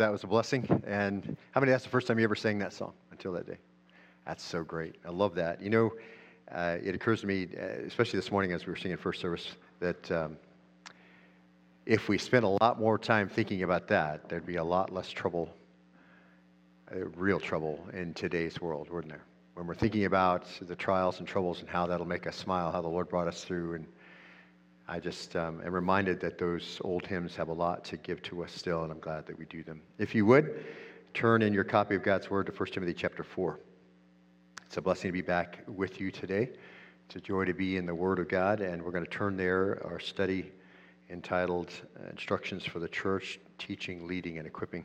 that was a blessing. And how many, that's the first time you ever sang that song until that day? That's so great. I love that. You know, uh, it occurs to me, uh, especially this morning as we were singing first service, that um, if we spent a lot more time thinking about that, there'd be a lot less trouble, uh, real trouble in today's world, wouldn't there? When we're thinking about the trials and troubles and how that'll make us smile, how the Lord brought us through. And I just um, am reminded that those old hymns have a lot to give to us still, and I'm glad that we do them. If you would, turn in your copy of God's Word to 1 Timothy chapter 4. It's a blessing to be back with you today. It's a joy to be in the Word of God, and we're going to turn there, our study entitled uh, Instructions for the Church Teaching, Leading, and Equipping,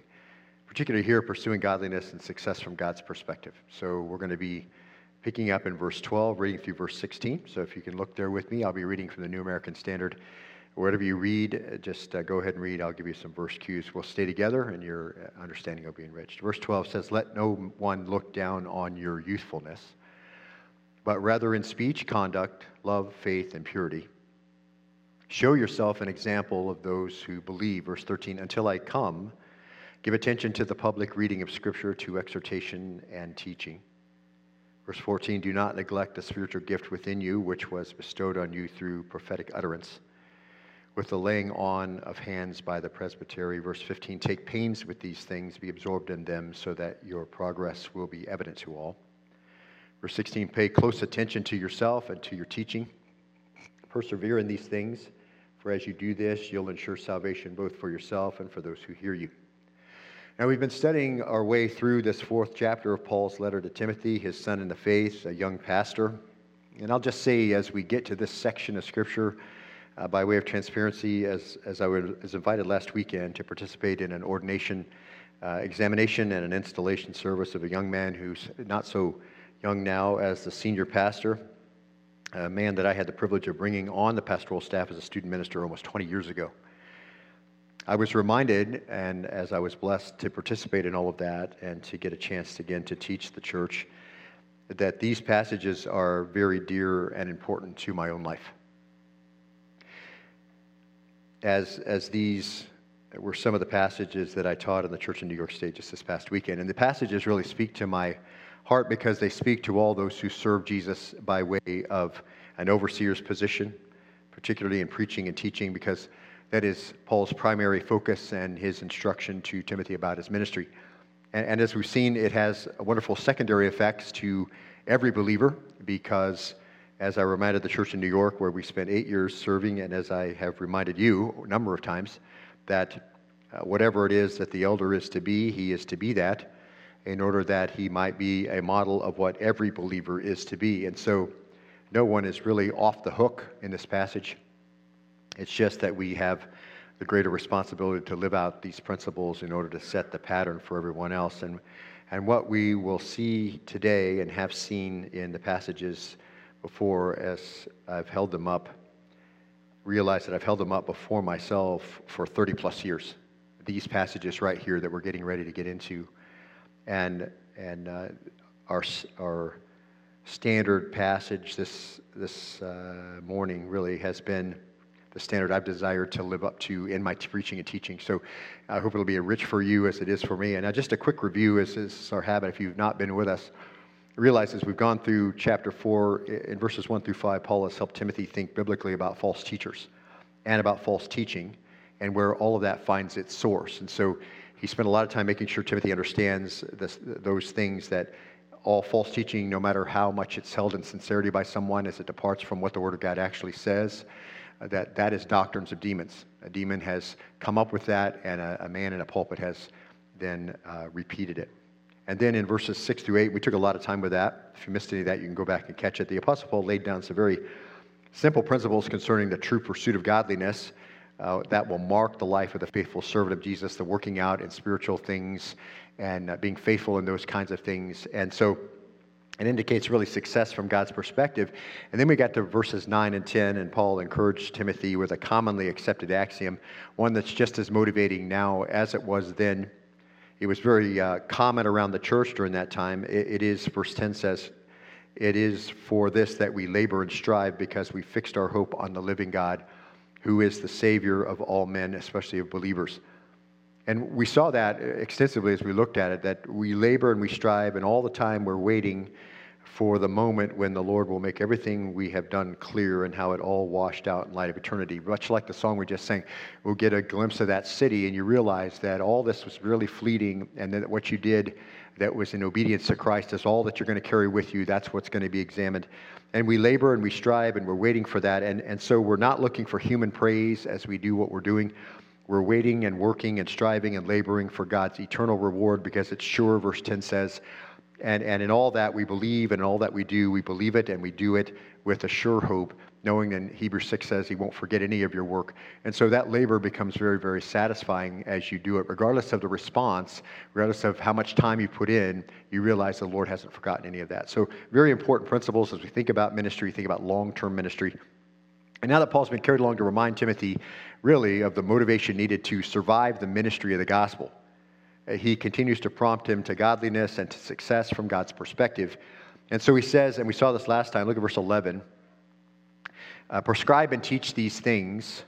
particularly here, pursuing godliness and success from God's perspective. So we're going to be picking up in verse 12, reading through verse 16. So if you can look there with me, I'll be reading from the New American Standard. Whatever you read, uh, just uh, go ahead and read. I'll give you some verse cues. We'll stay together, and your uh, understanding will be enriched. Verse 12 says, Let no one look down on your youthfulness, but rather in speech, conduct, love, faith, and purity Show yourself an example of those who believe. Verse 13, until I come, give attention to the public reading of Scripture, to exhortation and teaching. Verse 14, do not neglect the spiritual gift within you, which was bestowed on you through prophetic utterance, with the laying on of hands by the presbytery. Verse 15, take pains with these things, be absorbed in them, so that your progress will be evident to all. Verse 16, pay close attention to yourself and to your teaching. Persevere in these things, for as you do this, you'll ensure salvation both for yourself and for those who hear you. Now, we've been studying our way through this fourth chapter of Paul's letter to Timothy, his son in the faith, a young pastor. And I'll just say, as we get to this section of Scripture, uh, by way of transparency, as, as I was invited last weekend to participate in an ordination uh, examination and an installation service of a young man who's not so young now as the senior pastor a man that I had the privilege of bringing on the pastoral staff as a student minister almost 20 years ago. I was reminded, and as I was blessed to participate in all of that and to get a chance again to teach the church, that these passages are very dear and important to my own life. As, as these were some of the passages that I taught in the church in New York State just this past weekend, and the passages really speak to my heart because they speak to all those who serve Jesus by way of an overseer's position, particularly in preaching and teaching, because that is Paul's primary focus and his instruction to Timothy about his ministry. And, and as we've seen, it has wonderful secondary effects to every believer because, as I reminded the church in New York, where we spent eight years serving, and as I have reminded you a number of times, that uh, whatever it is that the elder is to be, he is to be that in order that he might be a model of what every believer is to be. And so no one is really off the hook in this passage. It's just that we have the greater responsibility to live out these principles in order to set the pattern for everyone else. And, and what we will see today and have seen in the passages before as I've held them up, realize that I've held them up before myself for 30 plus years. These passages right here that we're getting ready to get into and and uh, our our standard passage this this uh, morning really has been the standard I've desired to live up to in my preaching and teaching. So I hope it'll be rich for you as it is for me. And now just a quick review, as is our habit. If you've not been with us, realize as we've gone through chapter four in verses one through five, Paul has helped Timothy think biblically about false teachers and about false teaching and where all of that finds its source. And so he spent a lot of time making sure Timothy understands this, those things that all false teaching, no matter how much it's held in sincerity by someone, as it departs from what the Word of God actually says, uh, that that is doctrines of demons. A demon has come up with that, and a, a man in a pulpit has then uh, repeated it. And then in verses 6 through 8, we took a lot of time with that. If you missed any of that, you can go back and catch it. The Apostle Paul laid down some very simple principles concerning the true pursuit of godliness uh, that will mark the life of the faithful servant of Jesus, the working out in spiritual things and uh, being faithful in those kinds of things. And so it indicates really success from God's perspective. And then we got to verses 9 and 10, and Paul encouraged Timothy with a commonly accepted axiom, one that's just as motivating now as it was then. It was very uh, common around the church during that time. It, it is, verse 10 says, it is for this that we labor and strive because we fixed our hope on the living God who is the Savior of all men, especially of believers. And we saw that uh, extensively as we looked at it that we labor and we strive, and all the time we're waiting for the moment when the Lord will make everything we have done clear and how it all washed out in light of eternity. Much like the song we just sang, we'll get a glimpse of that city, and you realize that all this was really fleeting, and that what you did that was in obedience to Christ is all that you're going to carry with you. That's what's going to be examined. And we labor and we strive, and we're waiting for that. And, and so we're not looking for human praise as we do what we're doing. We're waiting and working and striving and laboring for God's eternal reward because it's sure, verse 10 says, and, and in all that we believe and in all that we do, we believe it and we do it with a sure hope, knowing that Hebrews 6 says he won't forget any of your work. And so that labor becomes very, very satisfying as you do it. Regardless of the response, regardless of how much time you put in, you realize the Lord hasn't forgotten any of that. So, very important principles as we think about ministry, think about long term ministry. And now that Paul's been carried along to remind Timothy, really, of the motivation needed to survive the ministry of the gospel he continues to prompt him to godliness and to success from God's perspective. And so he says, and we saw this last time, look at verse 11 uh, prescribe and teach these things.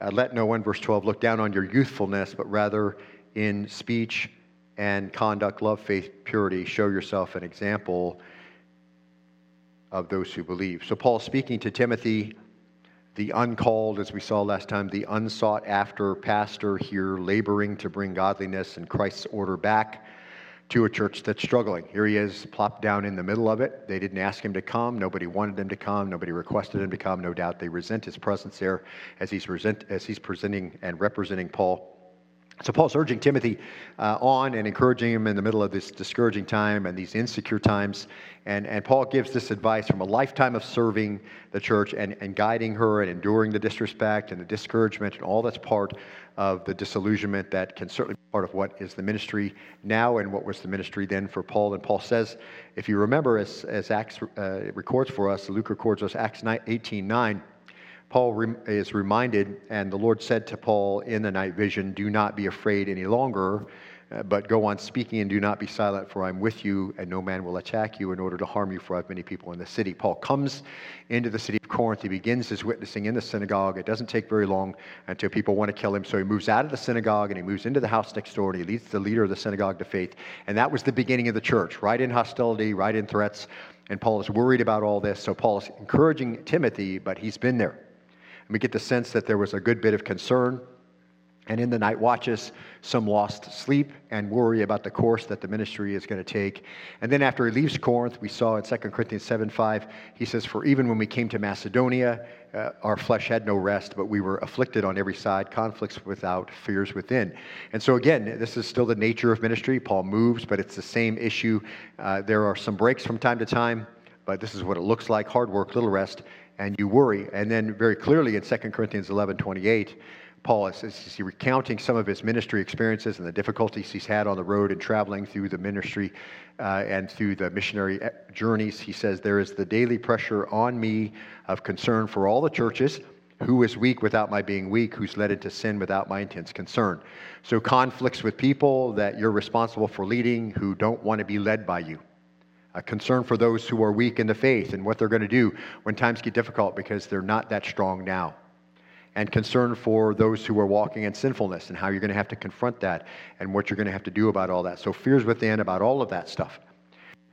Uh, let no one, verse 12, look down on your youthfulness, but rather in speech and conduct, love, faith, purity, show yourself an example of those who believe. So Paul's speaking to Timothy the uncalled, as we saw last time, the unsought after pastor here laboring to bring godliness and Christ's order back to a church that's struggling. Here he is, plopped down in the middle of it. They didn't ask him to come. Nobody wanted him to come. Nobody requested him to come. No doubt they resent his presence there as he's, resent, as he's presenting and representing Paul. So Paul's urging Timothy uh, on and encouraging him in the middle of this discouraging time and these insecure times. And, and Paul gives this advice from a lifetime of serving the church and, and guiding her and enduring the disrespect and the discouragement and all that's part of the disillusionment that can certainly be part of what is the ministry now and what was the ministry then for Paul. And Paul says, if you remember, as, as Acts uh, records for us, Luke records us, Acts 18 9 Paul is reminded, and the Lord said to Paul in the night vision, Do not be afraid any longer, uh, but go on speaking and do not be silent, for I'm with you, and no man will attack you in order to harm you, for I have many people in the city. Paul comes into the city of Corinth. He begins his witnessing in the synagogue. It doesn't take very long until people want to kill him. So he moves out of the synagogue and he moves into the house next door and he leads the leader of the synagogue to faith. And that was the beginning of the church, right in hostility, right in threats. And Paul is worried about all this. So Paul is encouraging Timothy, but he's been there. And we get the sense that there was a good bit of concern. And in the night watches, some lost sleep and worry about the course that the ministry is going to take. And then after he leaves Corinth, we saw in 2 Corinthians 7 5, he says, For even when we came to Macedonia, uh, our flesh had no rest, but we were afflicted on every side, conflicts without, fears within. And so, again, this is still the nature of ministry. Paul moves, but it's the same issue. Uh, there are some breaks from time to time, but this is what it looks like hard work, little rest and you worry. And then very clearly in 2 Corinthians 11 28, Paul is, is recounting some of his ministry experiences and the difficulties he's had on the road and traveling through the ministry uh, and through the missionary uh, journeys. He says, There is the daily pressure on me of concern for all the churches. Who is weak without my being weak? Who's led into sin without my intense concern? So, conflicts with people that you're responsible for leading who don't want to be led by you a concern for those who are weak in the faith and what they're going to do when times get difficult because they're not that strong now. And concern for those who are walking in sinfulness and how you're going to have to confront that and what you're going to have to do about all that. So, fears within about all of that stuff.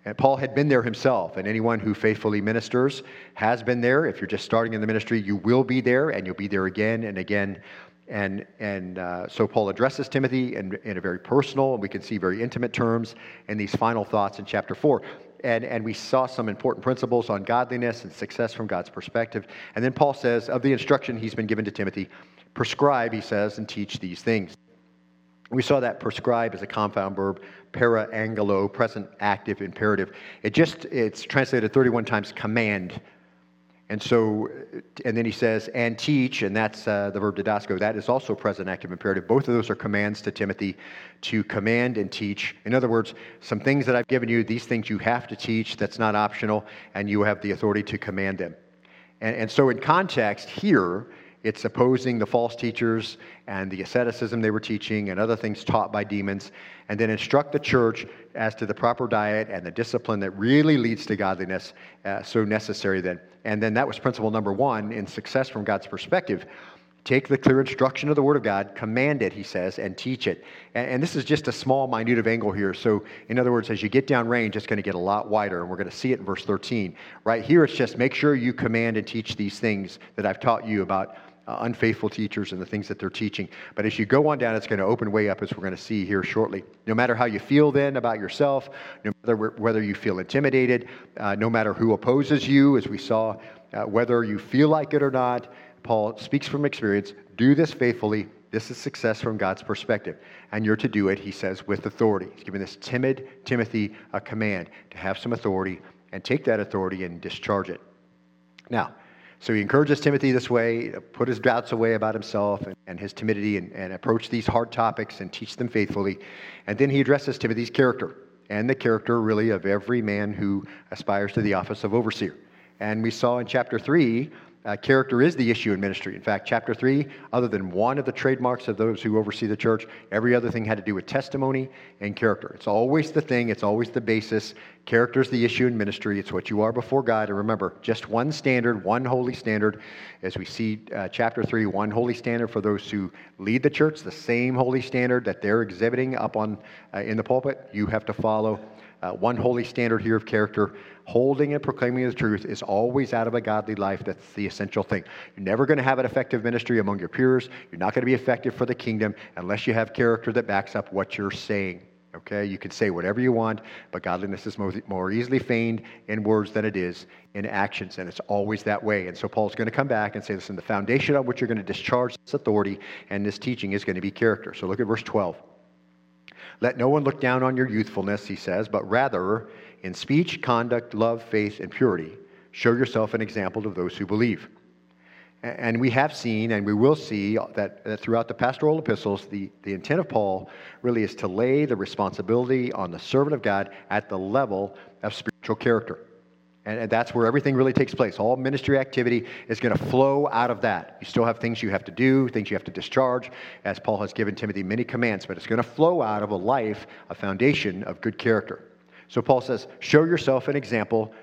And Paul had been there himself, and anyone who faithfully ministers has been there. If you're just starting in the ministry, you will be there, and you'll be there again and again. And, and uh, so Paul addresses Timothy in, in a very personal, and we can see very intimate terms in these final thoughts in chapter 4 and, and we saw some important principles on godliness and success from God's perspective. And then Paul says, of the instruction he's been given to Timothy, prescribe, he says, and teach these things. We saw that prescribe as a compound verb, parangello, present active imperative. It just, it's translated 31 times command and so, and then he says, and teach, and that's uh, the verb didasko. That is also present active imperative. Both of those are commands to Timothy to command and teach. In other words, some things that I've given you, these things you have to teach, that's not optional, and you have the authority to command them. And, and so, in context here, it's opposing the false teachers and the asceticism they were teaching and other things taught by demons, and then instruct the church as to the proper diet and the discipline that really leads to godliness, uh, so necessary then. And then that was principle number one in success from God's perspective Take the clear instruction of the Word of God, command it, he says, and teach it. And, and this is just a small, minute of angle here. So, in other words, as you get down range, it's going to get a lot wider, and we're going to see it in verse 13. Right here, it's just make sure you command and teach these things that I've taught you about uh, unfaithful teachers and the things that they're teaching. But as you go on down, it's going to open way up, as we're going to see here shortly. No matter how you feel then about yourself, no matter whether you feel intimidated, uh, no matter who opposes you, as we saw, uh, whether you feel like it or not, Paul speaks from experience. Do this faithfully. This is success from God's perspective. And you're to do it, he says, with authority. He's giving this timid Timothy a command to have some authority and take that authority and discharge it. Now, so he encourages Timothy this way, put his doubts away about himself and, and his timidity and, and approach these hard topics and teach them faithfully. And then he addresses Timothy's character and the character, really, of every man who aspires to the office of overseer. And we saw in chapter 3 uh, character is the issue in ministry. In fact, chapter 3, other than one of the trademarks of those who oversee the church, every other thing had to do with testimony and character. It's always the thing, it's always the basis. Character is the issue in ministry. It's what you are before God. And remember, just one standard, one holy standard. As we see uh, chapter 3, one holy standard for those who lead the church, the same holy standard that they're exhibiting up on uh, in the pulpit, you have to follow. Uh, one holy standard here of character holding and proclaiming the truth is always out of a godly life. That's the essential thing. You're never going to have an effective ministry among your peers. You're not going to be effective for the kingdom unless you have character that backs up what you're saying. Okay, you can say whatever you want, but godliness is more easily feigned in words than it is in actions, and it's always that way. And so Paul's going to come back and say, listen, the foundation on which you're going to discharge this authority and this teaching is going to be character. So look at verse 12. Let no one look down on your youthfulness, he says, but rather in speech, conduct, love, faith, and purity, show yourself an example to those who believe. And we have seen, and we will see, that, that, throughout the pastoral epistles, the, the intent of Paul really is to lay the responsibility on the servant of God at the level of spiritual character. And, and that's where everything really takes place. All ministry activity is going to flow out of that. You still have things you have to do, things you have to discharge, as Paul has given Timothy many commands, but it's going to flow out of a life, a foundation of good character. So Paul says, Show yourself an example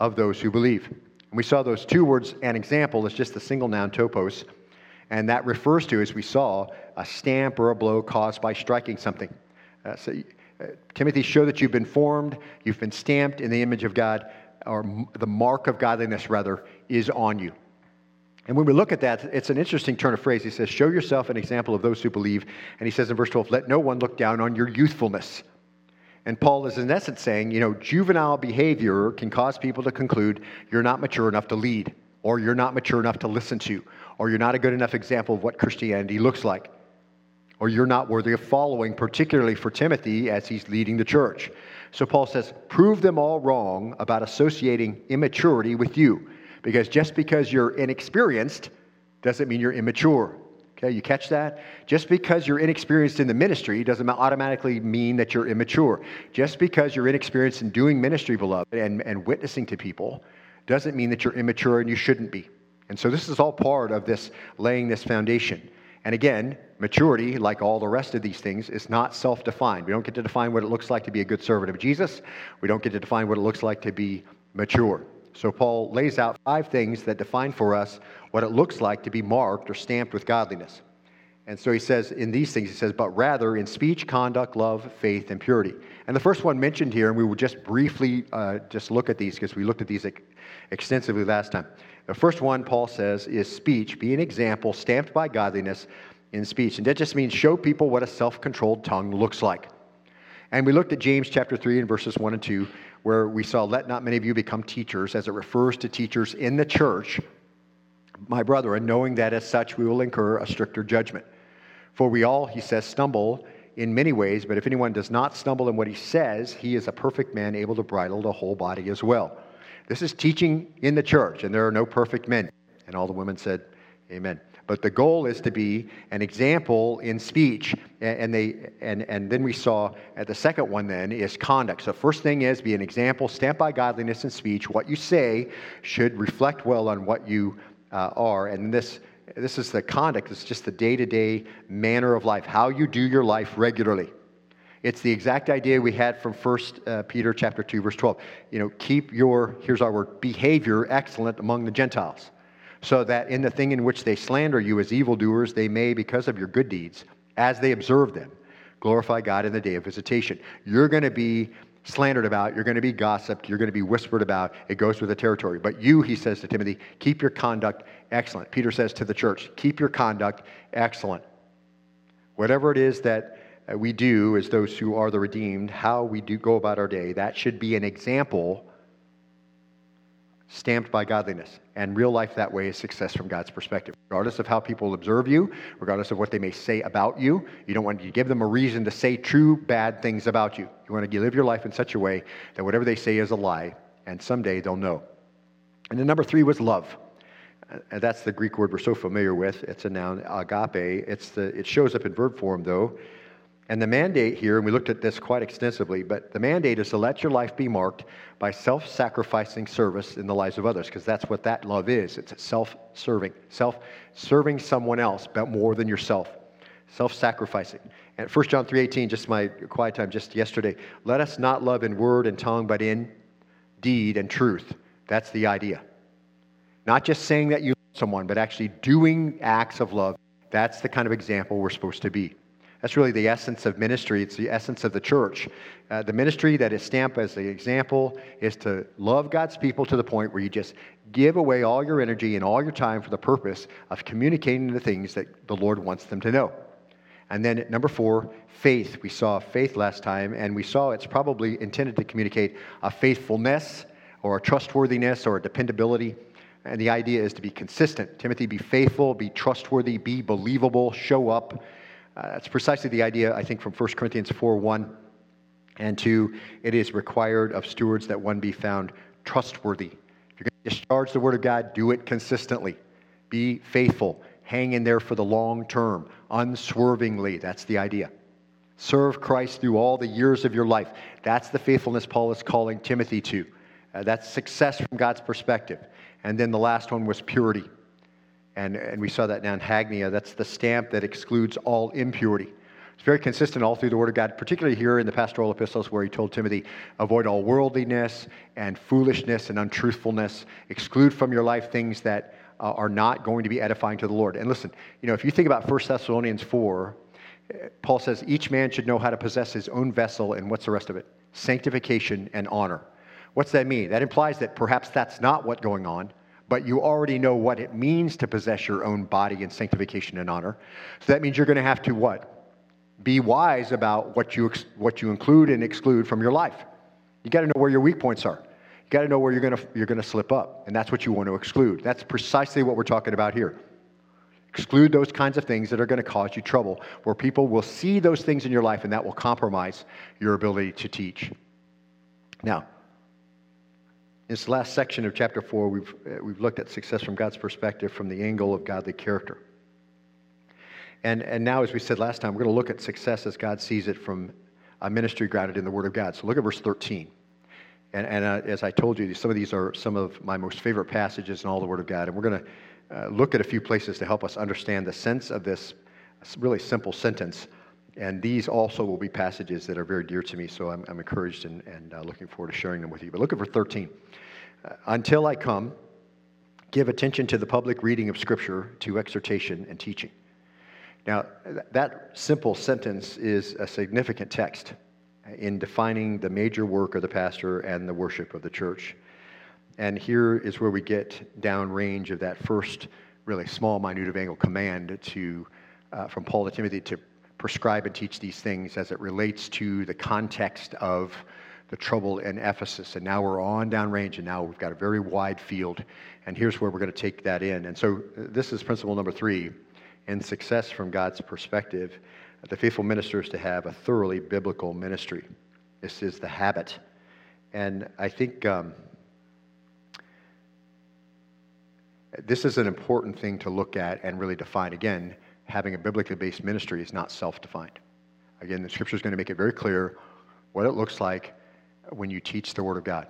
of those who believe. And we saw those two words, an example, is just the single noun typos. And that refers to, as we saw, a stamp or a blow caused by striking something. Uh, so, uh, Timothy, show that you've been formed, you've been stamped in the image of God, or m- the mark of godliness, rather, is on you. And when we look at that, it's an interesting turn of phrase. He says, Show yourself an example of those who believe. And he says in verse 12, Let no one look down on your youthfulness. And Paul is in essence saying, you know, juvenile behavior can cause people to conclude you're not mature enough to lead, or you're not mature enough to listen to, or you're not a good enough example of what Christianity looks like, or you're not worthy of following, particularly for Timothy as he's leading the church. So Paul says, prove them all wrong about associating immaturity with you, because just because you're inexperienced doesn't mean you're immature. Okay, you catch that? Just because you're inexperienced in the ministry doesn't automatically mean that you're immature. Just because you're inexperienced in doing ministry, beloved, and, and witnessing to people doesn't mean that you're immature and you shouldn't be. And so this is all part of this laying this foundation. And again, maturity, like all the rest of these things, is not self defined. We don't get to define what it looks like to be a good servant of Jesus. We don't get to define what it looks like to be mature. So Paul lays out five things that define for us what it looks like to be marked or stamped with godliness. And so he says in these things, he says, but rather in speech, conduct, love, faith, and purity. And the first one mentioned here, and we will just briefly uh, just look at these because we looked at these extensively last time. The first one, Paul says, is speech. Be an example stamped by godliness in speech. And that just means show people what a self controlled tongue looks like. And we looked at James chapter 3 and verses 1 and 2, where we saw, Let not many of you become teachers, as it refers to teachers in the church, my brethren, knowing that as such we will incur a stricter judgment. For we all, he says, stumble in many ways, but if anyone does not stumble in what he says, he is a perfect man, able to bridle the whole body as well. This is teaching in the church, and there are no perfect men. And all the women said, Amen. But the goal is to be an example in speech. And, they, and, and then we saw at the second one then is conduct. So first thing is be an example, stamped by godliness in speech. What you say should reflect well on what you uh, are. And this, this is the conduct. It's just the day-to-day manner of life, how you do your life regularly. It's the exact idea we had from 1 uh, Peter chapter 2, verse 12. You know, keep your, here's our word, behavior excellent among the Gentiles. So that in the thing in which they slander you as evildoers, they may, because of your good deeds, as they observe them, glorify God in the day of visitation. You're going to be slandered about, you're going to be gossiped, you're going to be whispered about. It goes with the territory. But you, he says to Timothy, keep your conduct excellent. Peter says to the church, keep your conduct excellent. Whatever it is that uh, we do as those who are the redeemed, how we do go about our day, that should be an example stamped by godliness. And real life that way is success from God's perspective. Regardless of how people observe you, regardless of what they may say about you, you don't want to give them a reason to say true bad things about you. You want to live your life in such a way that whatever they say is a lie, and someday they'll know. And then number three was love. And that's the Greek word we're so familiar with. It's a noun, agape. It's the, it shows up in verb form, though. And the mandate here, and we looked at this quite extensively, but the mandate is to let your life be marked by self sacrificing service in the lives of others, because that's what that love is. It's self serving, self serving someone else, but more than yourself, self sacrificing. And 1 John 3.18, just my quiet time just yesterday, let us not love in word and tongue, but in deed and truth. That's the idea. Not just saying that you love someone, but actually doing acts of love. That's the kind of example we're supposed to be. That's really the essence of ministry. It's the essence of the church. Uh, the ministry that is stamped as the example is to love God's people to the point where you just give away all your energy and all your time for the purpose of communicating the things that the Lord wants them to know. And then number four, faith. We saw faith last time, and we saw it's probably intended to communicate a faithfulness or a trustworthiness or a dependability. And the idea is to be consistent. Timothy, be faithful, be trustworthy, be believable, show up. Uh, that's precisely the idea, I think, from 1 Corinthians 4 1 and 2. It is required of stewards that one be found trustworthy. If you're going to discharge the word of God, do it consistently. Be faithful. Hang in there for the long term, unswervingly. That's the idea. Serve Christ through all the years of your life. That's the faithfulness Paul is calling Timothy to. Uh, that's success from God's perspective. And then the last one was purity. And, and we saw that down Hagnia. That's the stamp that excludes all impurity. It's very consistent all through the Word of God, particularly here in the pastoral epistles where he told Timothy, avoid all worldliness and foolishness and untruthfulness. Exclude from your life things that uh, are not going to be edifying to the Lord. And listen, you know, if you think about 1 Thessalonians 4, Paul says each man should know how to possess his own vessel and what's the rest of it? Sanctification and honor. What's that mean? That implies that perhaps that's not what's going on but you already know what it means to possess your own body in sanctification and honor. So that means you're going to have to what? Be wise about what you, what you include and exclude from your life. You got to know where your weak points are. You got to know where you're going to, you're going to slip up, and that's what you want to exclude. That's precisely what we're talking about here. Exclude those kinds of things that are going to cause you trouble, where people will see those things in your life, and that will compromise your ability to teach. Now, this last section of chapter 4, we've, uh, we've looked at success from God's perspective from the angle of godly character. And, and now, as we said last time, we're going to look at success as God sees it from a ministry grounded in the Word of God. So look at verse 13. And, and uh, as I told you, some of these are some of my most favorite passages in all the Word of God. And we're going to uh, look at a few places to help us understand the sense of this really simple sentence. And these also will be passages that are very dear to me, so I'm, I'm encouraged and, and uh, looking forward to sharing them with you. But look at verse 13. Uh, Until I come, give attention to the public reading of Scripture, to exhortation and teaching. Now, that simple sentence is a significant text in defining the major work of the pastor and the worship of the church. And here is where we get downrange of that first, really small, minute of angle command to, uh, from Paul to Timothy to prescribe and teach these things as it relates to the context of the trouble in Ephesus. And now we're on downrange, and now we've got a very wide field. And here's where we're going to take that in. And so uh, this is principle number three in success from God's perspective. The faithful minister is to have a thoroughly biblical ministry. This is the habit. And I think um, this is an important thing to look at and really define. Again, having a biblically based ministry is not self defined. Again, the scripture is going to make it very clear what it looks like when you teach the Word of God.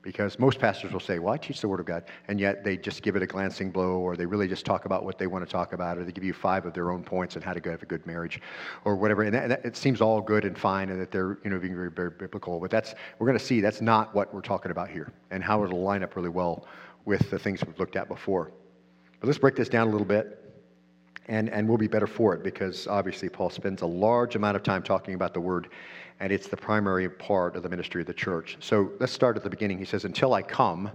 Because most pastors will say, Well, I teach the Word of God, and yet they just give it a glancing blow, or they really just talk about what they want to talk about, or they give you five of their own points on how to have a good marriage, or whatever. And, that, and that, it seems all good and fine, and that they're you know, being very, very biblical. But that's, we're going to see that's not what we're talking about here, and how it'll line up really well with the things we've looked at before. But let's break this down a little bit, and, and we'll be better for it because obviously Paul spends a large amount of time talking about the word, and it's the primary part of the ministry of the church. So let's start at the beginning. He says, Until I come,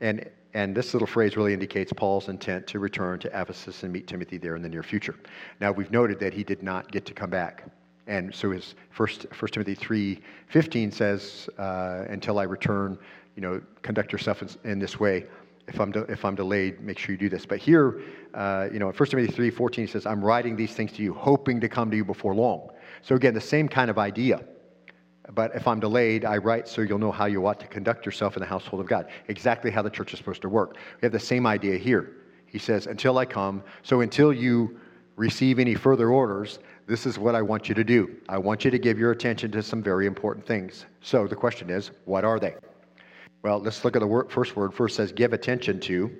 and, and this little phrase really indicates Paul's intent to return to Ephesus and meet Timothy there in the near future. Now, we've noted that he did not get to come back. And so his first, 1 Timothy 3.15 says, uh, until I return, you know, conduct yourself in, in this way. If I'm, de- if I'm delayed, make sure you do this. But here, uh, you know, in 1 Timothy 3.14, he says, I'm writing these things to you, hoping to come to you before long. So again, the same kind of idea. But if I'm delayed, I write so you'll know how you ought to conduct yourself in the household of God. Exactly how the church is supposed to work. We have the same idea here. He says, until I come, so until you receive any further orders, this is what I want you to do. I want you to give your attention to some very important things. So the question is, what are they? Well, let's look at the word, first word. First says, give attention to.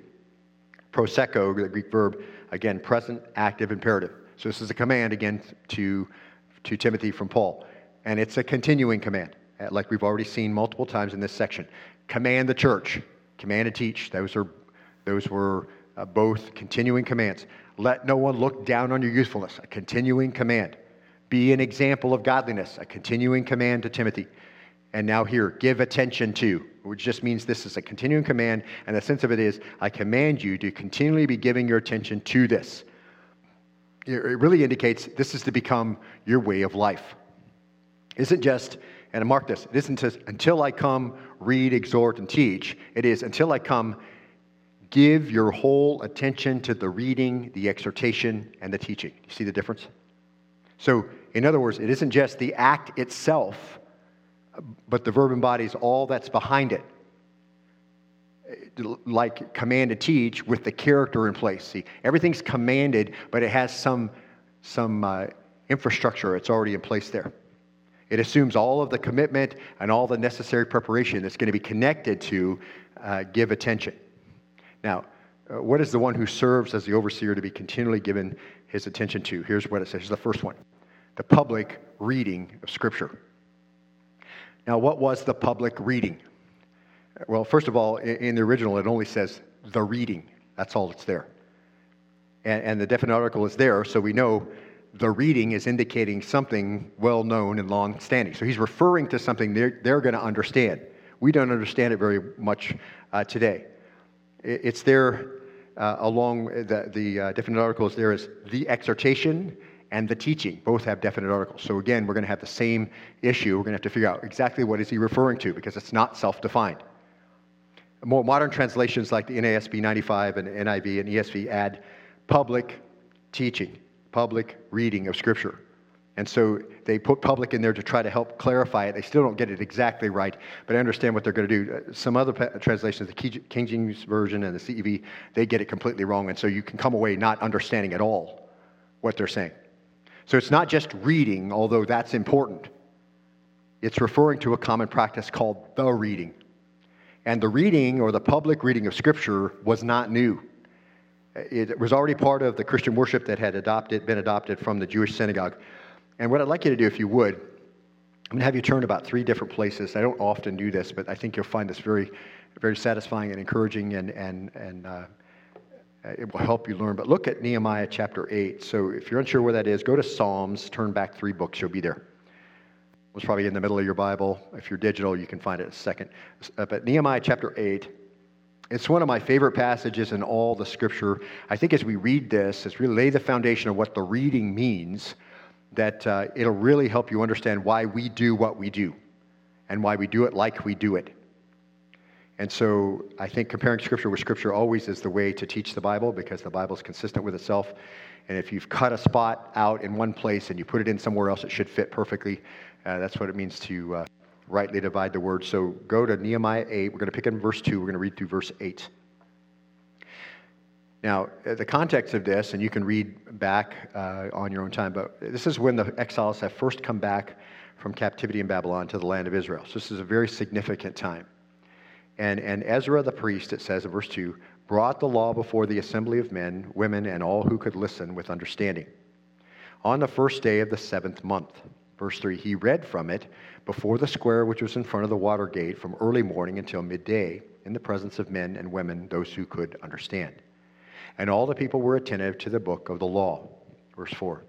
Proseko, the Greek verb, again, present, active, imperative. So this is a command, again, to, to Timothy from Paul. And it's a continuing command, uh, like we've already seen multiple times in this section. Command the church, command and teach. Those, are, those were uh, both continuing commands. Let no one look down on your usefulness, a continuing command. Be an example of godliness, a continuing command to Timothy. And now here, give attention to, which just means this is a continuing command. And the sense of it is, I command you to continually be giving your attention to this. It really indicates this is to become your way of life. It isn't just, and mark this, it isn't just until I come, read, exhort, and teach. It is until I come, give your whole attention to the reading, the exhortation, and the teaching. You see the difference? So, in other words, it isn't just the act itself, but the verb embodies all that's behind it. Like command to teach with the character in place. See, everything's commanded, but it has some, some uh, infrastructure, it's already in place there. It assumes all of the commitment and all the necessary preparation that's going to be connected to uh, give attention. Now, uh, what is the one who serves as the overseer to be continually given his attention to? Here's what it says. Here's the first one the public reading of Scripture. Now, what was the public reading? Well, first of all, in the original, it only says the reading. That's all that's there. And, and the definite article is there, so we know the reading is indicating something well known and long standing. So he's referring to something they're, they're going to understand. We don't understand it very much uh, today. It's there uh, along the, the uh, definite articles, there is the exhortation and the teaching. Both have definite articles. So again, we're going to have the same issue. We're going to have to figure out exactly what is he referring to because it's not self defined. More modern translations like the NASB 95 and NIV and ESV add public teaching public reading of Scripture. And so they put public in there to try to help clarify it. They still don't get it exactly right, but I understand what they're going to do. Uh, some other translations, the King James Version and the CEV, they get it completely wrong. And so you can come away not understanding at all what they're saying. So it's not just reading, although that's important. It's referring to a common practice called the reading. And the reading or the public reading of Scripture was not new. It was already part of the Christian worship that had adopted, been adopted from the Jewish synagogue. And what I'd like you to do, if you would, I'm going to have you turn about three different places. I don't often do this, but I think you'll find this very, very satisfying and encouraging, and, and, and uh, it will help you learn. But look at Nehemiah chapter 8. So if you're unsure where that is, go to Psalms, turn back three books, you'll be there. It was probably in the middle of your Bible. If you're digital, you can find it in a second. Uh, but Nehemiah chapter 8 it's one of my favorite passages in all the scripture. I think as we read this, as we lay the foundation of what the reading means, that uh, it'll really help you understand why we do what we do and why we do it like we do it. And so I think comparing scripture with scripture always is the way to teach the Bible because the Bible is consistent with itself. And if you've cut a spot out in one place and you put it in somewhere else, it should fit perfectly. Uh, that's what it means to. Uh, rightly divide the word. So go to Nehemiah 8. We're going to pick in verse 2. We're going to read through verse 8. Now, uh, the context of this, and you can read back uh, on your own time, but this is when the exiles have first come back from captivity in Babylon to the land of Israel. So this is a very significant time. And, and Ezra the priest, it says in verse 2, brought the law before the assembly of men, women, and all who could listen with understanding. On the first day of the seventh month, verse 3, he read from it before the square which was in front of the water gate from early morning until midday in the presence of men and women, those who could understand. And all the people were attentive to the book of the law. Verse 4.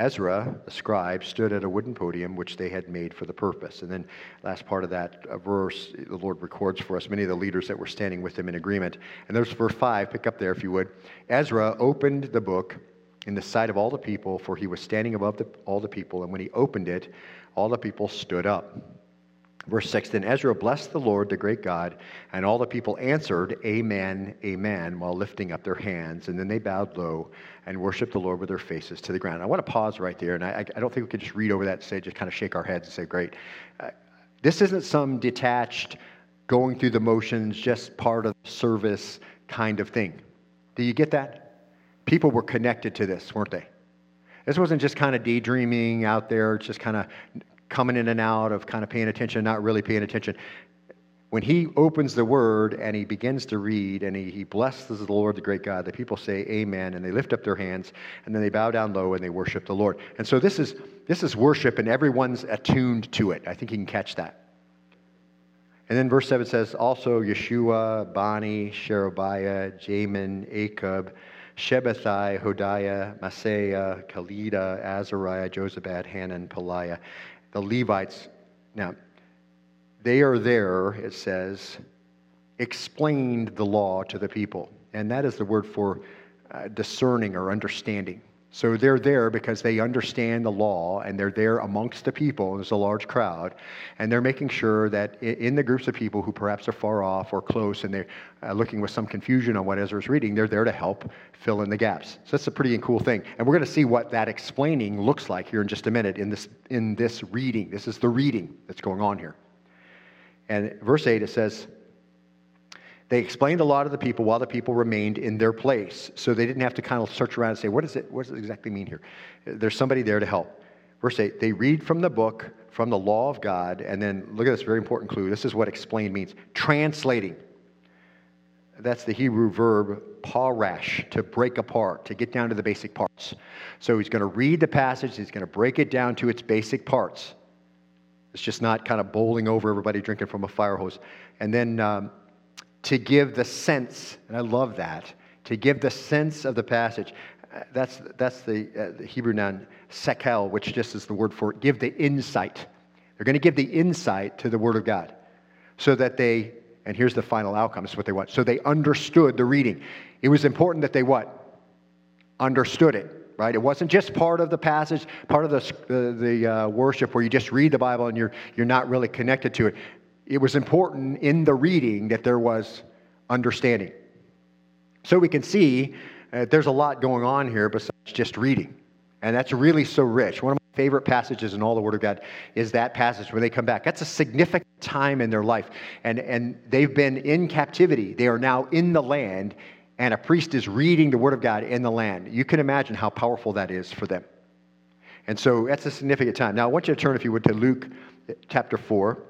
Ezra, the scribe, stood at a wooden podium which they had made for the purpose. And then, last part of that uh, verse, the Lord records for us many of the leaders that were standing with him in agreement. And there's verse 5, pick up there if you would. Ezra opened the book in the sight of all the people, for he was standing above the, all the people. And when he opened it, all the people stood up. Verse 6 Then Ezra blessed the Lord, the great God, and all the people answered, Amen, Amen, while lifting up their hands. And then they bowed low and worshiped the Lord with their faces to the ground. I want to pause right there, and I, I don't think we could just read over that and say, just kind of shake our heads and say, Great. Uh, this isn't some detached, going through the motions, just part of service kind of thing. Do you get that? People were connected to this, weren't they? This wasn't just kind of daydreaming out there, it's just kind of coming in and out of kind of paying attention, not really paying attention. When he opens the word and he begins to read and he, he blesses the Lord, the great God, the people say amen and they lift up their hands and then they bow down low and they worship the Lord. And so this is, this is worship and everyone's attuned to it. I think you can catch that. And then verse 7 says, also Yeshua, Bani, Sherebiah, Jamin, Akkub, Shabbethai, Hodiah, Maaseiah, Kelita, Azariah, Jozabad, Hanan, Pelaiah the Levites. Now, they are there, it says, explained the law to the people. And that is the word for uh, discerning or understanding. So they're there because they understand the law and they're there amongst the people. There's a large crowd. And they're making sure that in the groups of people who perhaps are far off or close and they're uh, looking with some confusion on what Ezra's reading, they're there to help fill in the gaps. So that's a pretty cool thing. And we're going to see what that explaining looks like here in just a minute in this, in this reading. This is the reading that's going on here. And verse 8, it says, they explained a lot of the people while the people remained in their place. So they didn't have to kind of search around and say, what, is it, what does it exactly mean here? There's somebody there to help. Verse 8, they read from the book, from the law of God, and then look at this very important clue. This is what explained means translating. That's the Hebrew verb parash, to break apart, to get down to the basic parts. So he's going to read the passage, he's going to break it down to its basic parts. It's just not kind of bowling over everybody drinking from a fire hose. And then um, to give the sense, and I love that, to give the sense of the passage. Uh, that's, that's the, uh, the Hebrew noun sekel, which just is the word for give the insight. They're going to give the insight to the Word of God so that they, and here's the final outcome, this is what they want. So they understood the reading. It was important that they what? Understood it right? It wasn't just part of the passage, part of the, the uh, worship where you just read the Bible and you're, you're not really connected to it it was important in the reading that there was understanding. So we can see uh, there's a lot going on here besides just reading. And that's really so rich. One of my favorite passages in all the Word of God is that passage where they come back. That's a significant time in their life. And, and they've been in captivity. They are now in the land, and a priest is reading the Word of God in the land. You can imagine how powerful that is for them. And so that's a significant time. Now, I want you to turn, if you would, to Luke chapter 4.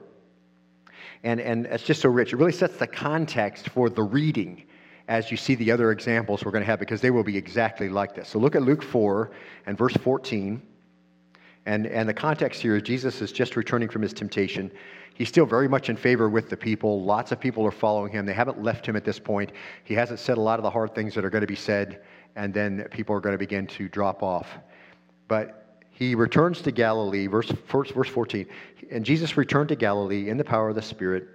And, and it's just so rich. It really sets the context for the reading as you see the other examples we're going to have because they will be exactly like this. So look at Luke 4 and verse 14. And, and the context here is Jesus is just returning from his temptation. He's still very much in favor with the people. Lots of people are following him. They haven't left him at this point. He hasn't said a lot of the hard things that are going to be said, and then people are going to begin to drop off. But he returns to Galilee, verse, verse 14. And Jesus returned to Galilee in the power of the Spirit,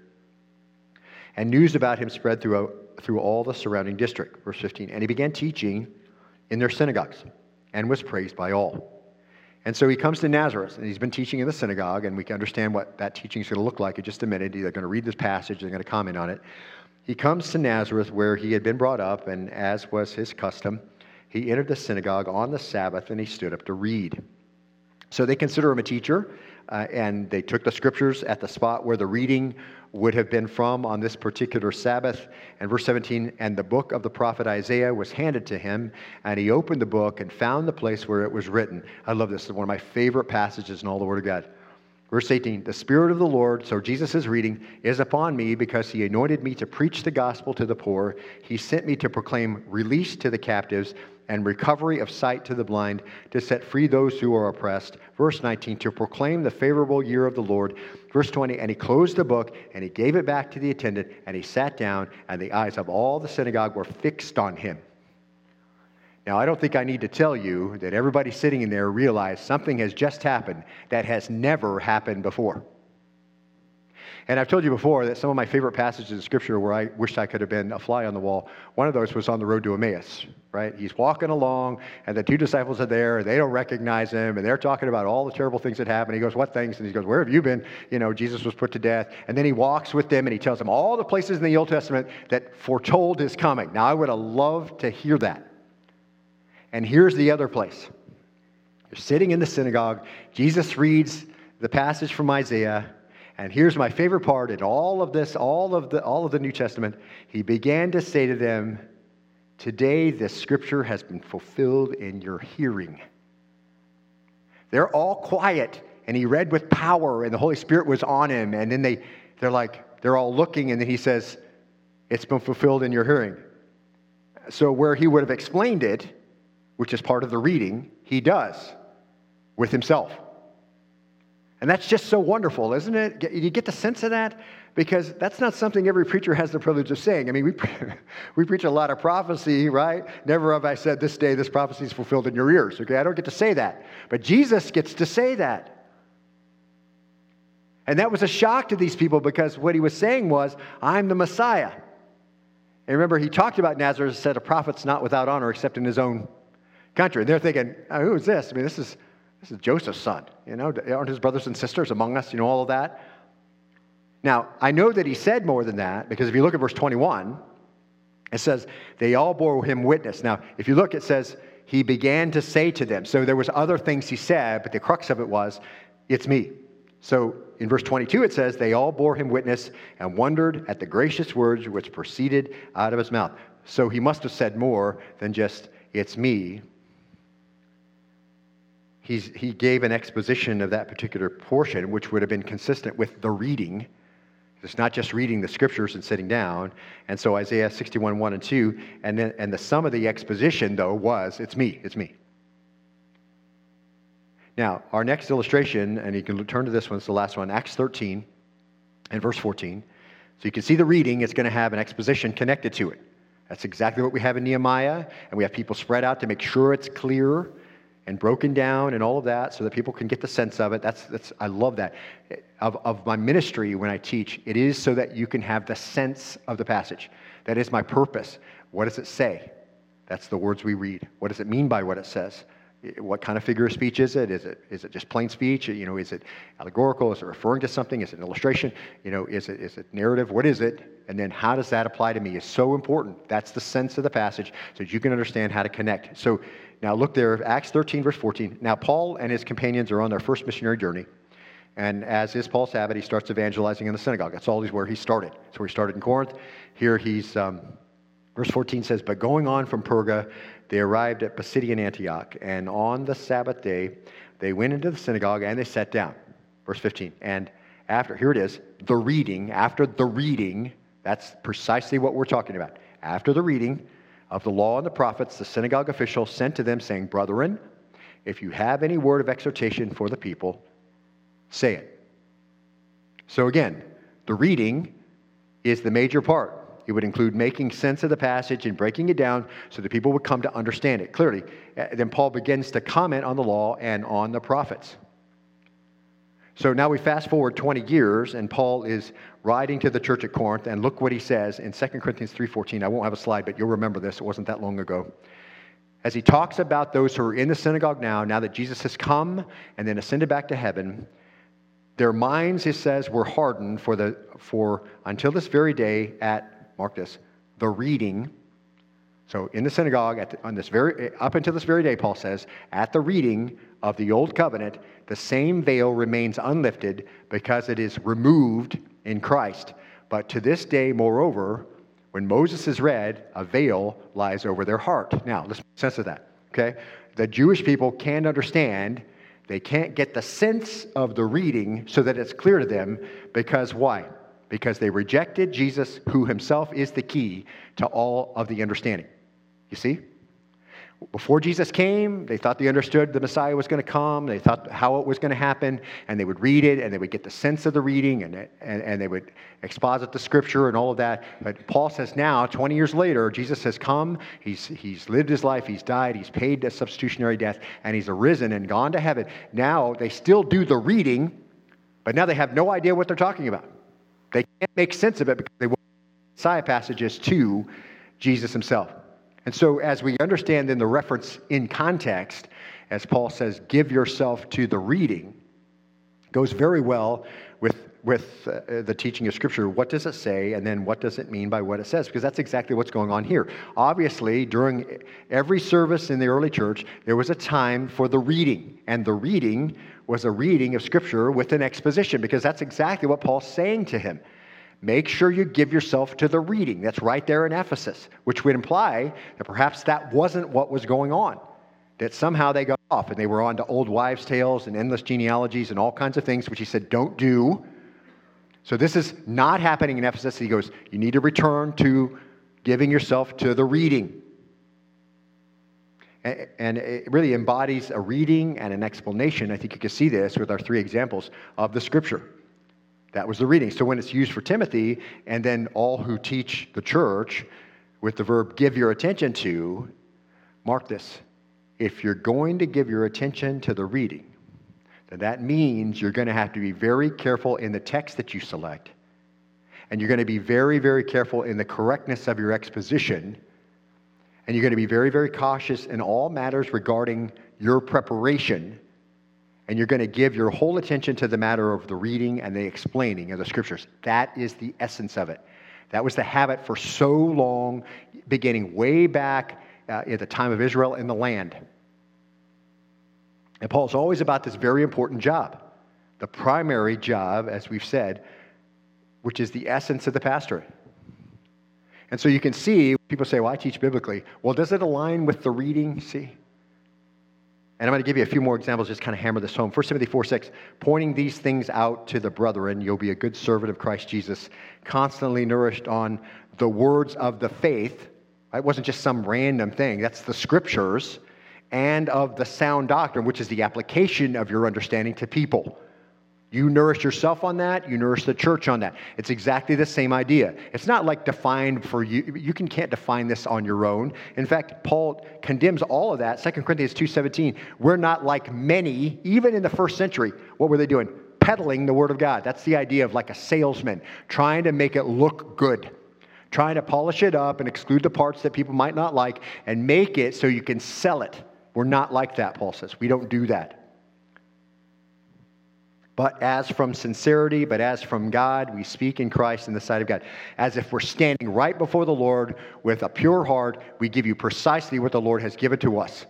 and news about him spread throughout, through all the surrounding district. Verse 15. And he began teaching in their synagogues and was praised by all. And so he comes to Nazareth, and he's been teaching in the synagogue, and we can understand what that teaching is going to look like in just a minute. They're going to read this passage, they're going to comment on it. He comes to Nazareth, where he had been brought up, and as was his custom, he entered the synagogue on the Sabbath, and he stood up to read. So they consider him a teacher, uh, and they took the scriptures at the spot where the reading would have been from on this particular Sabbath. And verse 17, and the book of the prophet Isaiah was handed to him, and he opened the book and found the place where it was written. I love this. It's one of my favorite passages in all the Word of God. Verse 18, the Spirit of the Lord, so Jesus is reading, is upon me because he anointed me to preach the gospel to the poor. He sent me to proclaim release to the captives and recovery of sight to the blind, to set free those who are oppressed. Verse 19, to proclaim the favorable year of the Lord. Verse 20, and he closed the book and he gave it back to the attendant and he sat down, and the eyes of all the synagogue were fixed on him. Now, I don't think I need to tell you that everybody sitting in there realized something has just happened that has never happened before. And I've told you before that some of my favorite passages in Scripture where I wished I could have been a fly on the wall, one of those was on the road to Emmaus, right? He's walking along, and the two disciples are there, and they don't recognize him, and they're talking about all the terrible things that happened. He goes, What things? And he goes, Where have you been? You know, Jesus was put to death. And then he walks with them, and he tells them all the places in the Old Testament that foretold his coming. Now, I would have loved to hear that. And here's the other place. You're sitting in the synagogue, Jesus reads the passage from Isaiah and here's my favorite part in all of this, all of the, all of the New Testament. He began to say to them, Today this scripture has been fulfilled in your hearing. They're all quiet, and he read with power, and the Holy Spirit was on him. And then they, they're like, they're all looking, and then he says, It's been fulfilled in your hearing. So, where he would have explained it, which is part of the reading, he does with himself. And that's just so wonderful, isn't it? You get the sense of that? Because that's not something every preacher has the privilege of saying. I mean, we, we preach a lot of prophecy, right? Never have I said, This day this prophecy is fulfilled in your ears. Okay, I don't get to say that. But Jesus gets to say that. And that was a shock to these people because what he was saying was, I'm the Messiah. And remember, he talked about Nazareth, and said, A prophet's not without honor except in his own country. And they're thinking, oh, Who is this? I mean, this is this is Joseph's son. You know, aren't his brothers and sisters among us? You know, all of that. Now, I know that he said more than that because if you look at verse 21, it says, they all bore him witness. Now, if you look, it says, he began to say to them. So there was other things he said, but the crux of it was, it's me. So in verse 22, it says, they all bore him witness and wondered at the gracious words which proceeded out of his mouth. So he must have said more than just, it's me he's, he gave an exposition of that particular portion, which would have been consistent with the reading. It's not just reading the scriptures and sitting down. And so Isaiah 61, 1 and 2, and, then, and the sum of the exposition, though, was it's me, it's me. Now, our next illustration, and you can turn to this one, it's the last one, Acts 13 and verse 14. So you can see the reading, it's going to have an exposition connected to it. That's exactly what we have in Nehemiah, and we have people spread out to make sure it's clear and broken down and all of that so that people can get the sense of it. That's, that's, I love that. Of, of my ministry when I teach, it is so that you can have the sense of the passage. That is my purpose. What does it say? That's the words we read. What does it mean by what it says? What kind of figure of speech is it? Is it, is it just plain speech? You know, is it allegorical? Is it referring to something? Is it an illustration? You know, is it, is it narrative? What is it? And then how does that apply to me is so important. That's the sense of the passage so that you can understand how to connect. So now look there, Acts 13, verse 14. Now Paul and his companions are on their first missionary journey. And as is Paul's habit, he starts evangelizing in the synagogue. That's always where he started. So he started in Corinth. Here he's, um, verse 14 says, But going on from Perga, they arrived at Pisidian Antioch. And on the Sabbath day, they went into the synagogue and they sat down. Verse 15. And after, here it is, the reading, after the reading, that's precisely what we're talking about. After the reading, of the law and the prophets, the synagogue official sent to them, saying, Brethren, if you have any word of exhortation for the people, say it. So again, the reading is the major part. It would include making sense of the passage and breaking it down so that people would come to understand it clearly. Uh, then Paul begins to comment on the law and on the prophets. So now we fast forward 20 years, and Paul is writing to the church at Corinth, and look what he says in 2 Corinthians 3.14. I won't have a slide, but you'll remember this. It wasn't that long ago. As he talks about those who are in the synagogue now, now that Jesus has come and then ascended back to heaven, their minds, he says, were hardened for, the, for until this very day at, mark this, the reading so in the synagogue, the, on this very, up until this very day, Paul says, at the reading of the old covenant, the same veil remains unlifted because it is removed in Christ. But to this day, moreover, when Moses is read, a veil lies over their heart. Now, let's make sense of that, okay? The Jewish people can't understand, they can't get the sense of the reading so that it's clear to them because why? Because they rejected Jesus, who himself is the key to all of the understanding. You see? Before Jesus came, they thought they understood the Messiah was going to come. They thought how it was going to happen, and they would read it, and they would get the sense of the reading, and, and, and they would exposit the scripture and all of that. But Paul says now, 20 years later, Jesus has come, he's, he's lived his life, he's died, he's paid a substitutionary death, and he's arisen and gone to heaven. Now they still do the reading, but now they have no idea what they're talking about. They can't make sense of it because they want Messiah passages to Jesus himself. And so, as we understand in the reference in context, as Paul says, give yourself to the reading, goes very well with, with uh, the teaching of Scripture. What does it say, and then what does it mean by what it says? Because that's exactly what's going on here. Obviously, during every service in the early church, there was a time for the reading, and the reading was a reading of Scripture with an exposition, because that's exactly what Paul's saying to him. Make sure you give yourself to the reading. That's right there in Ephesus, which would imply that perhaps that wasn't what was going on. That somehow they got off and they were on to old wives' tales and endless genealogies and all kinds of things, which he said, don't do. So this is not happening in Ephesus. He goes, you need to return to giving yourself to the reading. And it really embodies a reading and an explanation. I think you can see this with our three examples of the scripture. That was the reading. So when it's used for Timothy, and then all who teach the church with the verb give your attention to, mark this. If you're going to give your attention to the reading, then that means you're going to have to be very careful in the text that you select. And you're going to be very, very careful in the correctness of your exposition. And you're going to be very, very cautious in all matters regarding your preparation and you're going to give your whole attention to the matter of the reading and the explaining of the scriptures. That is the essence of it. That was the habit for so long, beginning way back uh, at the time of Israel in the land. And Paul's always about this very important job, the primary job, as we've said, which is the essence of the pastorate. And so you can see, people say, well, I teach biblically. Well, does it align with the reading? See? And I'm going to give you a few more examples, just kind of hammer this home. 1 Timothy 4 6, pointing these things out to the brethren, you'll be a good servant of Christ Jesus, constantly nourished on the words of the faith. It wasn't just some random thing, that's the scriptures, and of the sound doctrine, which is the application of your understanding to people. You nourish yourself on that, you nourish the church on that. It's exactly the same idea. It's not like defined for you. You can, can't define this on your own. In fact, Paul condemns all of that. 2 Corinthians 2.17, we're not like many, even in the first century. What were they doing? Peddling the word of God. That's the idea of like a salesman, trying to make it look good trying to polish it up and exclude the parts that people might not like and make it so you can sell it. We're not like that, Paul says. We don't do that but as from sincerity, but as from God, we speak in Christ in the sight of God. As if we're standing right before the Lord with a pure heart, we give you precisely what the Lord has given to us.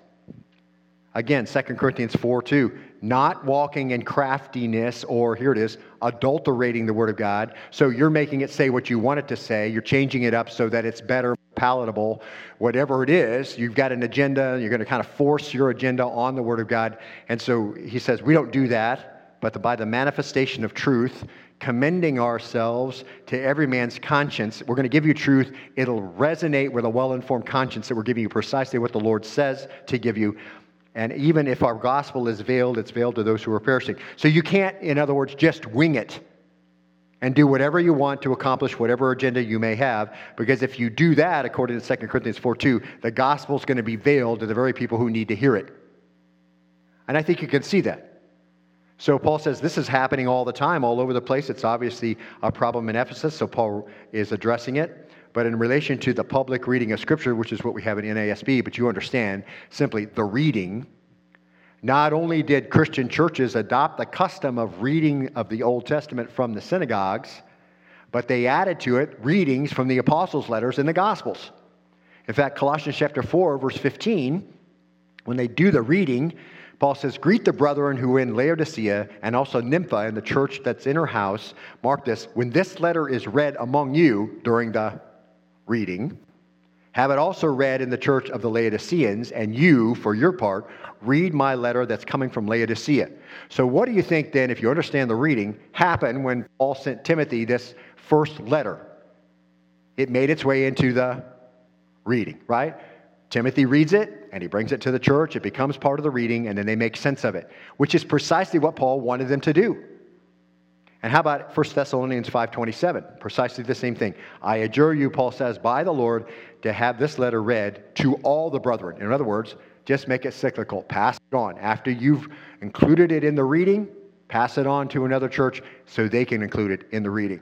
Again, 2 Corinthians 4 2, not walking in craftiness or, here it is, adulterating the Word of God. So you're making it say what you want it to say. You're changing it up so that it's better, palatable. Whatever it is, you've got an agenda. You're going to kind of force your agenda on the Word of God. And so he says, we don't do that but by the manifestation of truth, commending ourselves to every man's conscience. We're going to give you truth. It'll resonate with a well informed conscience that we're giving you precisely what the Lord says to give you. And even if our gospel is veiled, it's veiled to those who are perishing. So you can't, in other words, just wing it and do whatever you want to accomplish whatever agenda you may have. Because if you do that, according to 2 Corinthians 4 2, the is going to be veiled to the very people who need to hear it. And I think you can see that. So Paul says this is happening all the time, all over the place. It's obviously a problem in Ephesus, so Paul is addressing it. But in relation to the public reading of Scripture, which is what we have in NASB, but you understand simply the reading, not only did Christian churches adopt the custom of reading of the Old Testament from the synagogues, but they added to it readings from the apostles' letters and the Gospels. In fact, Colossians chapter 4, verse 15, when they do the reading, Paul says, Greet the brethren who are in Laodicea and also Nympha in the church that's in her house. Mark this when this letter is read among you during the reading, have it also read in the church of the Laodiceans, and you, for your part, read my letter that's coming from Laodicea. So, what do you think then, if you understand the reading, happened when Paul sent Timothy this first letter? It made its way into the reading, right? Timothy reads it and he brings it to the church. It becomes part of the reading, and then they make sense of it, which is precisely what Paul wanted them to do. And how about 1 Thessalonians 5:27? Precisely the same thing. I adjure you, Paul says, by the Lord, to have this letter read to all the brethren. In other words, just make it cyclical. Pass it on. After you've included it in the reading, pass it on to another church so they can include it in the reading.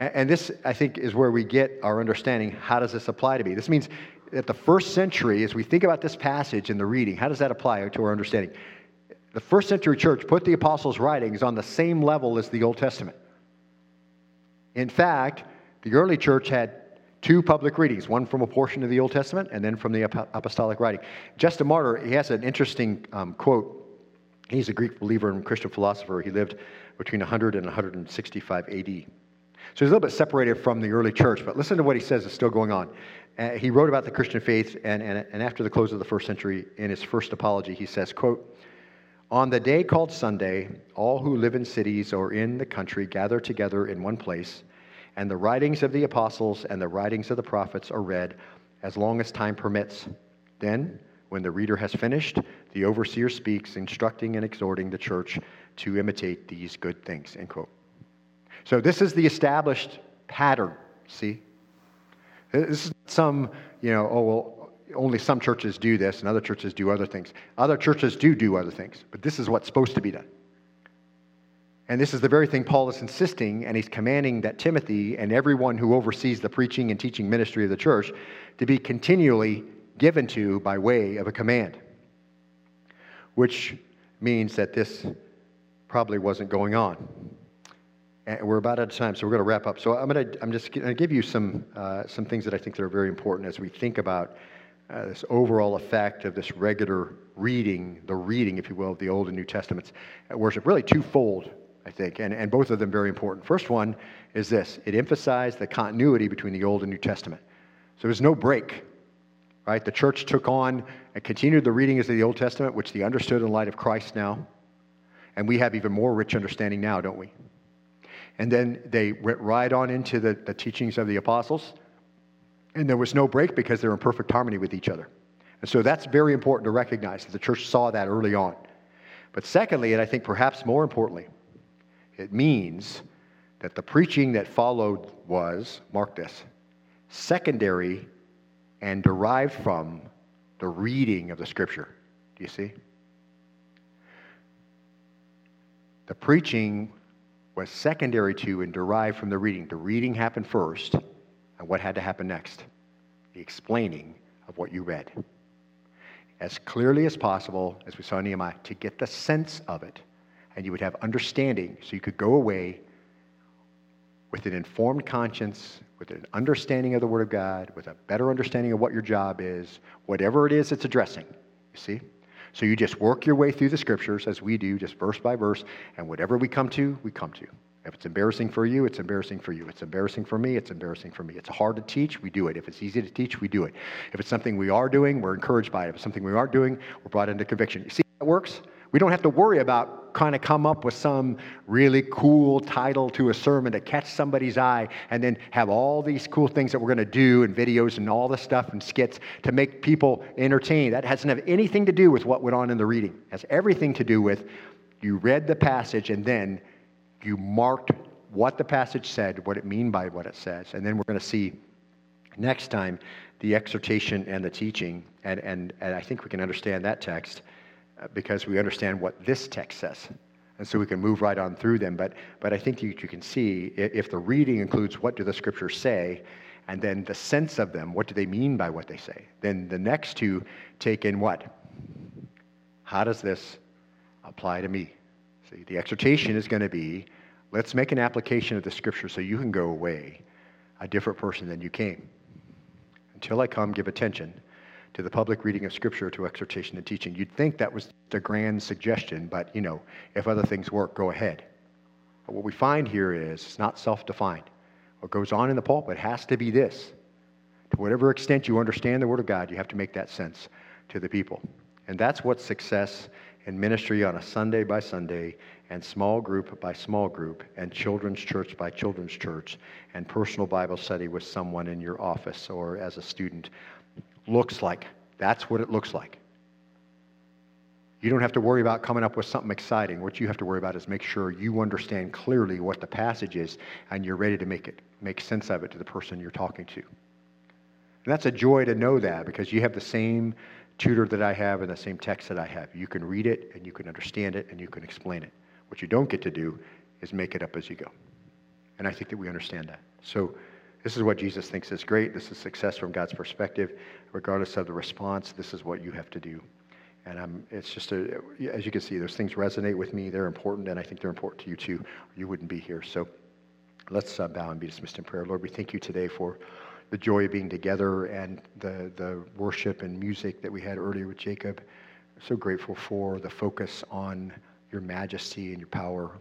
And this, I think, is where we get our understanding. How does this apply to me? This means that the first century, as we think about this passage in the reading, how does that apply to our understanding? the first century church put the apostles' writings on the same level as the Old Testament. In fact, the early church had two public readings, one from a portion of the Old Testament and then from the apostolic writing. Justin Martyr, he has an interesting um, quote. He's a Greek believer and Christian philosopher. He lived between 100 and 165 AD. So he's a little bit separated from the early church, but listen to what he says is still going on. Uh, he wrote about the Christian faith, and, and, and after the close of the first century, in his first apology, he says, quote, on the day called Sunday, all who live in cities or in the country gather together in one place, and the writings of the apostles and the writings of the prophets are read as long as time permits. Then, when the reader has finished, the overseer speaks, instructing and exhorting the church to imitate these good things. End quote. So, this is the established pattern, see? This is some, you know, oh, well, only some churches do this and other churches do other things. Other churches do do other things, but this is what's supposed to be done. And this is the very thing Paul is insisting, and he's commanding that Timothy and everyone who oversees the preaching and teaching ministry of the church to be continually given to by way of a command. Which means that this probably wasn't going on. And we're about out of time, so we're going to wrap up. So I'm, going to, I'm just going to give you some, uh, some things that I think that are very important as we think about uh, this overall effect of this regular reading, the reading, if you will, of the Old and New Testaments at worship. Really twofold, I think, and, and both of them very important. First one is this it emphasized the continuity between the Old and New Testament. So there's no break, right? The church took on and continued the reading of the Old Testament, which they understood in light of Christ now. And we have even more rich understanding now, don't we? And then they went right on into the, the teachings of the apostles and there was no break because they're in perfect harmony with each other. And so that's very important to recognize that the church saw that early on. But secondly, and I think perhaps more importantly, it means that the preaching that followed was, mark this, secondary and derived from the reading of the scripture. Do you see? The preaching was secondary to and derived from the reading. The reading happened first, and what had to happen next? The explaining of what you read. As clearly as possible, as we saw in Nehemiah, to get the sense of it. And you would have understanding so you could go away with an informed conscience, with an understanding of the Word of God, with a better understanding of what your job is, whatever it is it's addressing. You see? So you just work your way through the scriptures as we do, just verse by verse, and whatever we come to, we come to. If it's embarrassing for you, it's embarrassing for you. It's embarrassing for me, it's embarrassing for me. It's hard to teach, we do it. If it's easy to teach, we do it. If it's something we are doing, we're encouraged by it. If it's something we aren't doing, we're brought into conviction. You see how it works? We don't have to worry about kind of come up with some really cool title to a sermon to catch somebody's eye and then have all these cool things that we're going to do and videos and all the stuff and skits to make people entertained. That doesn't have anything to do with what went on in the reading. It has everything to do with you read the passage and then you marked what the passage said, what it mean by what it says, and then we're going to see next time the exhortation and the teaching, and, and, and I think we can understand that text Uh, because we understand what this text says. And so we can move right on through them. But, but I think you, you can see if the reading includes what do the scriptures say, and then the sense of them, what do they mean by what they say, then the next two take in what? How does this apply to me? See, the exhortation is going to be let's make an application of the scripture so you can go away a different person than you came. Until I come, give attention to the public reading of scripture to exhortation and teaching. You'd think that was the grand suggestion, but you know, if other things work, go ahead. But what we find here is it's not self defined. What goes on in the pulpit has to be this. To whatever extent you understand the Word of God, you have to make that sense to the people. And that's what success in ministry on a Sunday by Sunday, and small group by small group, and children's church by children's church, and personal Bible study with someone in your office or as a student looks like. That's what it looks like. You don't have to worry about coming up with something exciting. What you have to worry about is make sure you understand clearly what the passage is and you're ready to make it make sense of it to the person you're talking to. And that's a joy to know that because you have the same tutor that I have and the same text that I have. You can read it and you can understand it and you can explain it. What you don't get to do is make it up as you go. And I think that we understand that. So this is what Jesus thinks is great. This is success from God's perspective. Regardless of the response, this is what you have to do. And I'm, it's just, a, as you can see, those things resonate with me. They're important, and I think they're important to you too. You wouldn't be here. So let's uh, bow and be dismissed in prayer. Lord, we thank you today for the joy of being together and the, the worship and music that we had earlier with Jacob. So grateful for the focus on your majesty and your power,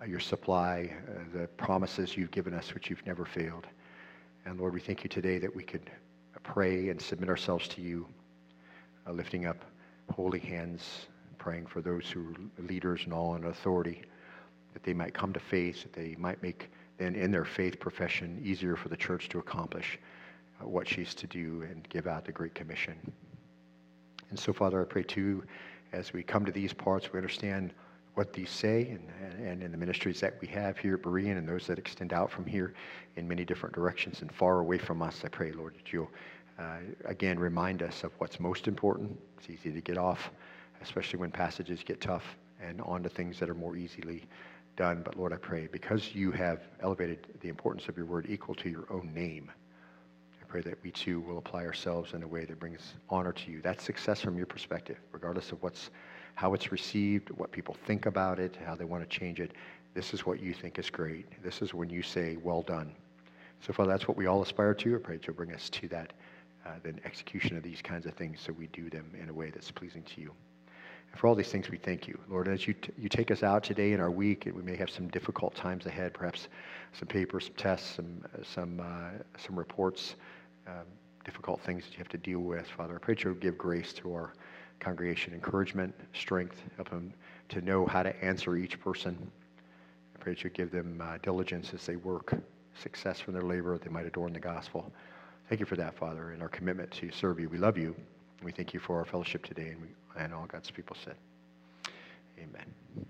uh, your supply, uh, the promises you've given us, which you've never failed. And Lord, we thank you today that we could pray and submit ourselves to you, uh, lifting up holy hands, praying for those who are leaders and all in authority, that they might come to faith, that they might make then in their faith profession easier for the church to accomplish uh, what she's to do and give out the Great Commission. And so, Father, I pray too, as we come to these parts, we understand what these say and, and in the ministries that we have here at Berean and those that extend out from here in many different directions and far away from us. I pray, Lord, that you'll uh, again remind us of what's most important. It's easy to get off, especially when passages get tough, and on to things that are more easily done. But Lord, I pray, because you have elevated the importance of your word equal to your own name, I pray that we too will apply ourselves in a way that brings honor to you. That's success from your perspective, regardless of what's, how it's received, what people think about it, how they want to change it. This is what you think is great. This is when you say, well done. So, Father, that's what we all aspire to. I pray to bring us to that, the execution of these kinds of things so we do them in a way that's pleasing to you. And for all these things, we thank you. Lord, as you, t- you take us out today in our week, and we may have some difficult times ahead, perhaps some papers, some tests, some, some, uh, some reports, um, difficult things that you have to deal with. Father, I pray that you give grace to our congregation, encouragement, strength, help them to know how to answer each person. I pray that you give them uh, diligence as they work, success from their labor, that they might adorn the gospel. Thank you for that, Father, and our commitment to serve you. We love you. We thank you for our fellowship today, and, we, and all God's people said, Amen.